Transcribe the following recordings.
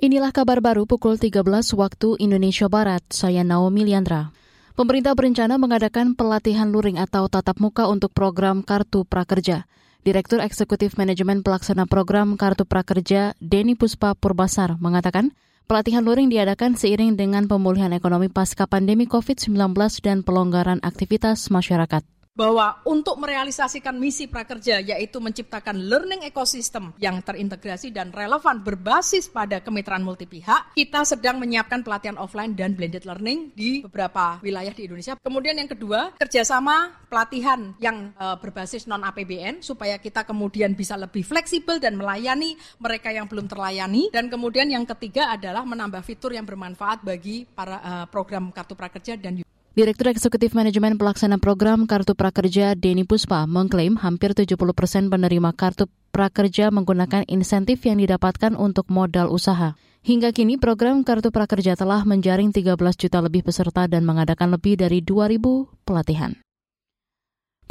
Inilah kabar baru pukul 13 waktu Indonesia Barat. Saya Naomi Liandra. Pemerintah berencana mengadakan pelatihan luring atau tatap muka untuk program Kartu Prakerja. Direktur Eksekutif Manajemen Pelaksana Program Kartu Prakerja, Denny Puspa Purbasar, mengatakan pelatihan luring diadakan seiring dengan pemulihan ekonomi pasca pandemi COVID-19 dan pelonggaran aktivitas masyarakat bahwa untuk merealisasikan misi prakerja yaitu menciptakan learning ecosystem yang terintegrasi dan relevan berbasis pada kemitraan multi pihak, kita sedang menyiapkan pelatihan offline dan blended learning di beberapa wilayah di Indonesia. Kemudian yang kedua, kerjasama pelatihan yang uh, berbasis non APBN supaya kita kemudian bisa lebih fleksibel dan melayani mereka yang belum terlayani. Dan kemudian yang ketiga adalah menambah fitur yang bermanfaat bagi para uh, program kartu prakerja dan Direktur Eksekutif Manajemen Pelaksana Program Kartu Prakerja Denny Puspa mengklaim hampir 70 persen penerima kartu prakerja menggunakan insentif yang didapatkan untuk modal usaha. Hingga kini program Kartu Prakerja telah menjaring 13 juta lebih peserta dan mengadakan lebih dari 2.000 pelatihan.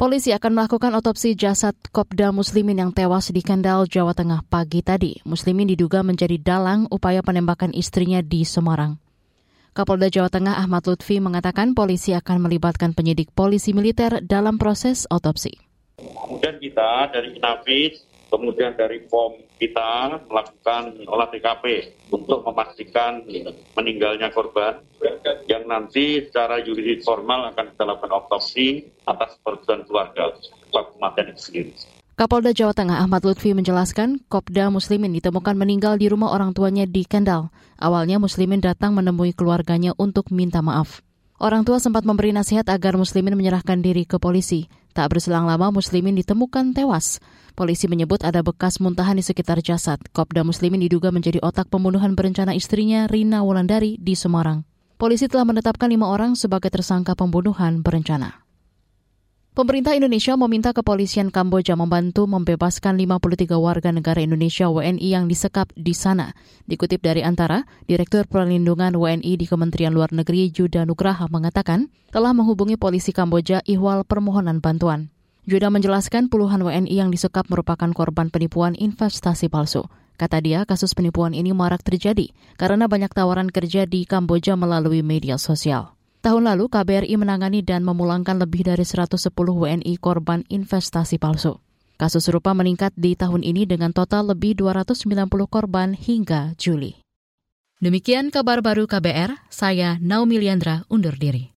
Polisi akan melakukan otopsi jasad Kopda Muslimin yang tewas di Kendal, Jawa Tengah pagi tadi. Muslimin diduga menjadi dalang upaya penembakan istrinya di Semarang. Kapolda Jawa Tengah Ahmad Lutfi mengatakan polisi akan melibatkan penyidik polisi militer dalam proses otopsi. Kemudian kita dari Inafis, kemudian dari POM kita melakukan olah TKP untuk memastikan meninggalnya korban yang nanti secara yuridis formal akan kita lakukan otopsi atas persetujuan keluarga sebab kematian itu sendiri. Kapolda Jawa Tengah Ahmad Lutfi menjelaskan, Kopda Muslimin ditemukan meninggal di rumah orang tuanya di Kendal. Awalnya Muslimin datang menemui keluarganya untuk minta maaf. Orang tua sempat memberi nasihat agar Muslimin menyerahkan diri ke polisi. Tak berselang lama Muslimin ditemukan tewas. Polisi menyebut ada bekas muntahan di sekitar jasad. Kopda Muslimin diduga menjadi otak pembunuhan berencana istrinya Rina Wulandari di Semarang. Polisi telah menetapkan lima orang sebagai tersangka pembunuhan berencana. Pemerintah Indonesia meminta kepolisian Kamboja membantu membebaskan 53 warga negara Indonesia WNI yang disekap di sana. Dikutip dari Antara, Direktur Perlindungan WNI di Kementerian Luar Negeri Juda Nugraha mengatakan telah menghubungi polisi Kamboja ihwal permohonan bantuan. Juda menjelaskan puluhan WNI yang disekap merupakan korban penipuan investasi palsu. Kata dia, kasus penipuan ini marak terjadi karena banyak tawaran kerja di Kamboja melalui media sosial. Tahun lalu, KBRI menangani dan memulangkan lebih dari 110 WNI korban investasi palsu. Kasus serupa meningkat di tahun ini dengan total lebih 290 korban hingga Juli. Demikian kabar baru KBR, saya Naomi Liandra undur diri.